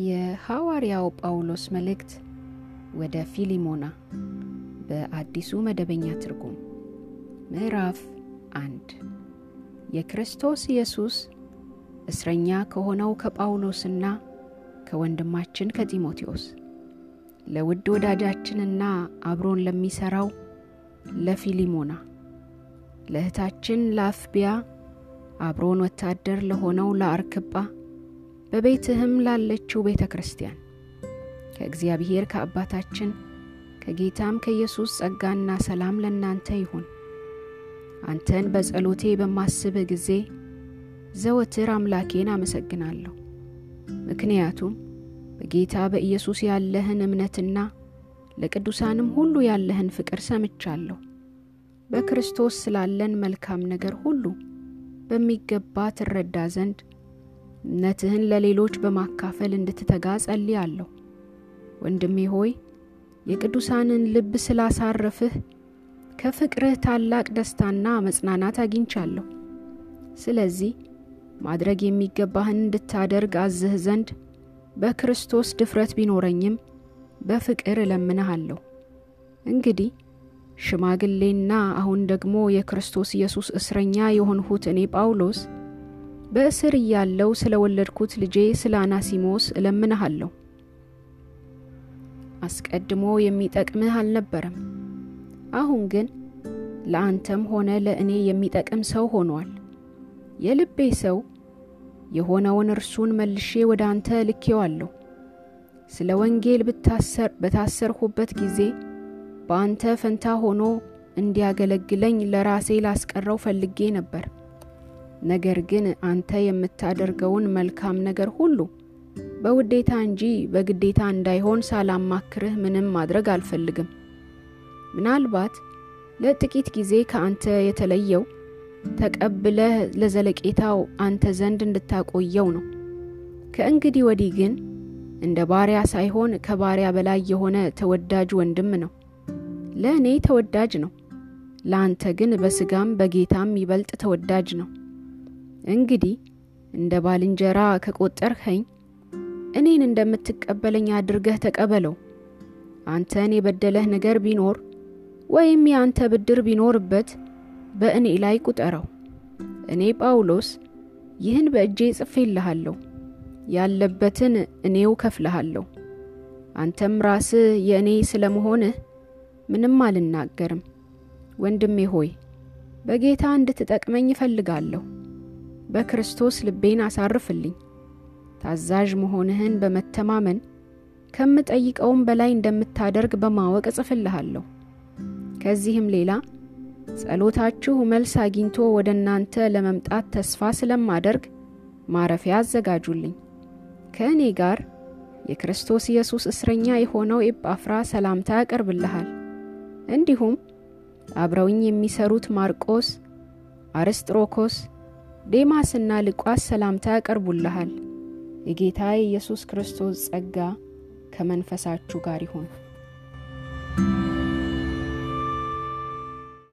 የሐዋርያው ጳውሎስ መልእክት ወደ ፊሊሞና በአዲሱ መደበኛ ትርጉም። ምዕራፍ አንድ። የክርስቶስ ኢየሱስ እስረኛ ከሆነው ከጳውሎስና ከወንድማችን ከጢሞቴዎስ ለውድ ወዳጃችንና አብሮን ለሚሠራው ለፊሊሞና ለእህታችን ለአፍቢያ አብሮን ወታደር ለሆነው ለአርክጳ በቤትህም ላለችው ቤተ ክርስቲያን ከእግዚአብሔር ከአባታችን ከጌታም ከኢየሱስ ጸጋና ሰላም ለእናንተ ይሁን። አንተን በጸሎቴ በማስብህ ጊዜ ዘወትር አምላኬን አመሰግናለሁ። ምክንያቱም በጌታ በኢየሱስ ያለህን እምነትና ለቅዱሳንም ሁሉ ያለህን ፍቅር ሰምቻለሁ። በክርስቶስ ስላለን መልካም ነገር ሁሉ በሚገባ ትረዳ ዘንድ እምነትህን ለሌሎች በማካፈል እንድትተጋ ጸልያለሁ። ወንድሜ ሆይ የቅዱሳንን ልብ ስላሳረፍህ ከፍቅርህ ታላቅ ደስታና መጽናናት አግኝቻለሁ። ስለዚህ ማድረግ የሚገባህን እንድታደርግ አዝህ ዘንድ በክርስቶስ ድፍረት ቢኖረኝም በፍቅር እለምንሃለሁ። እንግዲህ ሽማግሌና አሁን ደግሞ የክርስቶስ ኢየሱስ እስረኛ የሆንሁት እኔ ጳውሎስ በእስር እያለው ስለ ወለድኩት ልጄ ስለ አናሲሞስ እለምንሃለሁ። አስቀድሞ የሚጠቅምህ አልነበረም፣ አሁን ግን ለአንተም ሆነ ለእኔ የሚጠቅም ሰው ሆኗል። የልቤ ሰው የሆነውን እርሱን መልሼ ወደ አንተ ልኬዋለሁ። ስለ ወንጌል በታሰርሁበት ጊዜ በአንተ ፈንታ ሆኖ እንዲያገለግለኝ ለራሴ ላስቀረው ፈልጌ ነበር። ነገር ግን አንተ የምታደርገውን መልካም ነገር ሁሉ በውዴታ እንጂ በግዴታ እንዳይሆን ሳላማክርህ ምንም ማድረግ አልፈልግም። ምናልባት ለጥቂት ጊዜ ከአንተ የተለየው ተቀብለህ ለዘለቄታው አንተ ዘንድ እንድታቆየው ነው። ከእንግዲህ ወዲህ ግን እንደ ባሪያ ሳይሆን ከባሪያ በላይ የሆነ ተወዳጅ ወንድም ነው። ለእኔ ተወዳጅ ነው፣ ለአንተ ግን በስጋም በጌታም ይበልጥ ተወዳጅ ነው። እንግዲህ እንደ ባልንጀራ ከቆጠርኸኝ እኔን እንደምትቀበለኝ አድርገህ ተቀበለው። አንተን የበደለህ ነገር ቢኖር ወይም የአንተ ብድር ቢኖርበት በእኔ ላይ ቁጠረው። እኔ ጳውሎስ ይህን በእጄ ጽፌልሃለሁ፣ ያለበትን እኔው ከፍልሃለሁ። አንተም ራስህ የእኔ ስለመሆንህ ምንም አልናገርም። ወንድሜ ሆይ በጌታ እንድትጠቅመኝ እፈልጋለሁ። በክርስቶስ ልቤን አሳርፍልኝ። ታዛዥ መሆንህን በመተማመን ከምጠይቀውም በላይ እንደምታደርግ በማወቅ እጽፍልሃለሁ። ከዚህም ሌላ ጸሎታችሁ መልስ አግኝቶ ወደ እናንተ ለመምጣት ተስፋ ስለማደርግ ማረፊያ አዘጋጁልኝ። ከእኔ ጋር የክርስቶስ ኢየሱስ እስረኛ የሆነው ኤጳፍራ ሰላምታ ያቀርብልሃል። እንዲሁም አብረውኝ የሚሰሩት ማርቆስ፣ አርስጥሮኮስ፣ ዴማስና ልቋስ ሰላምታ ያቀርቡልሃል። የጌታ የኢየሱስ ክርስቶስ ጸጋ ከመንፈሳችሁ ጋር ይሁን።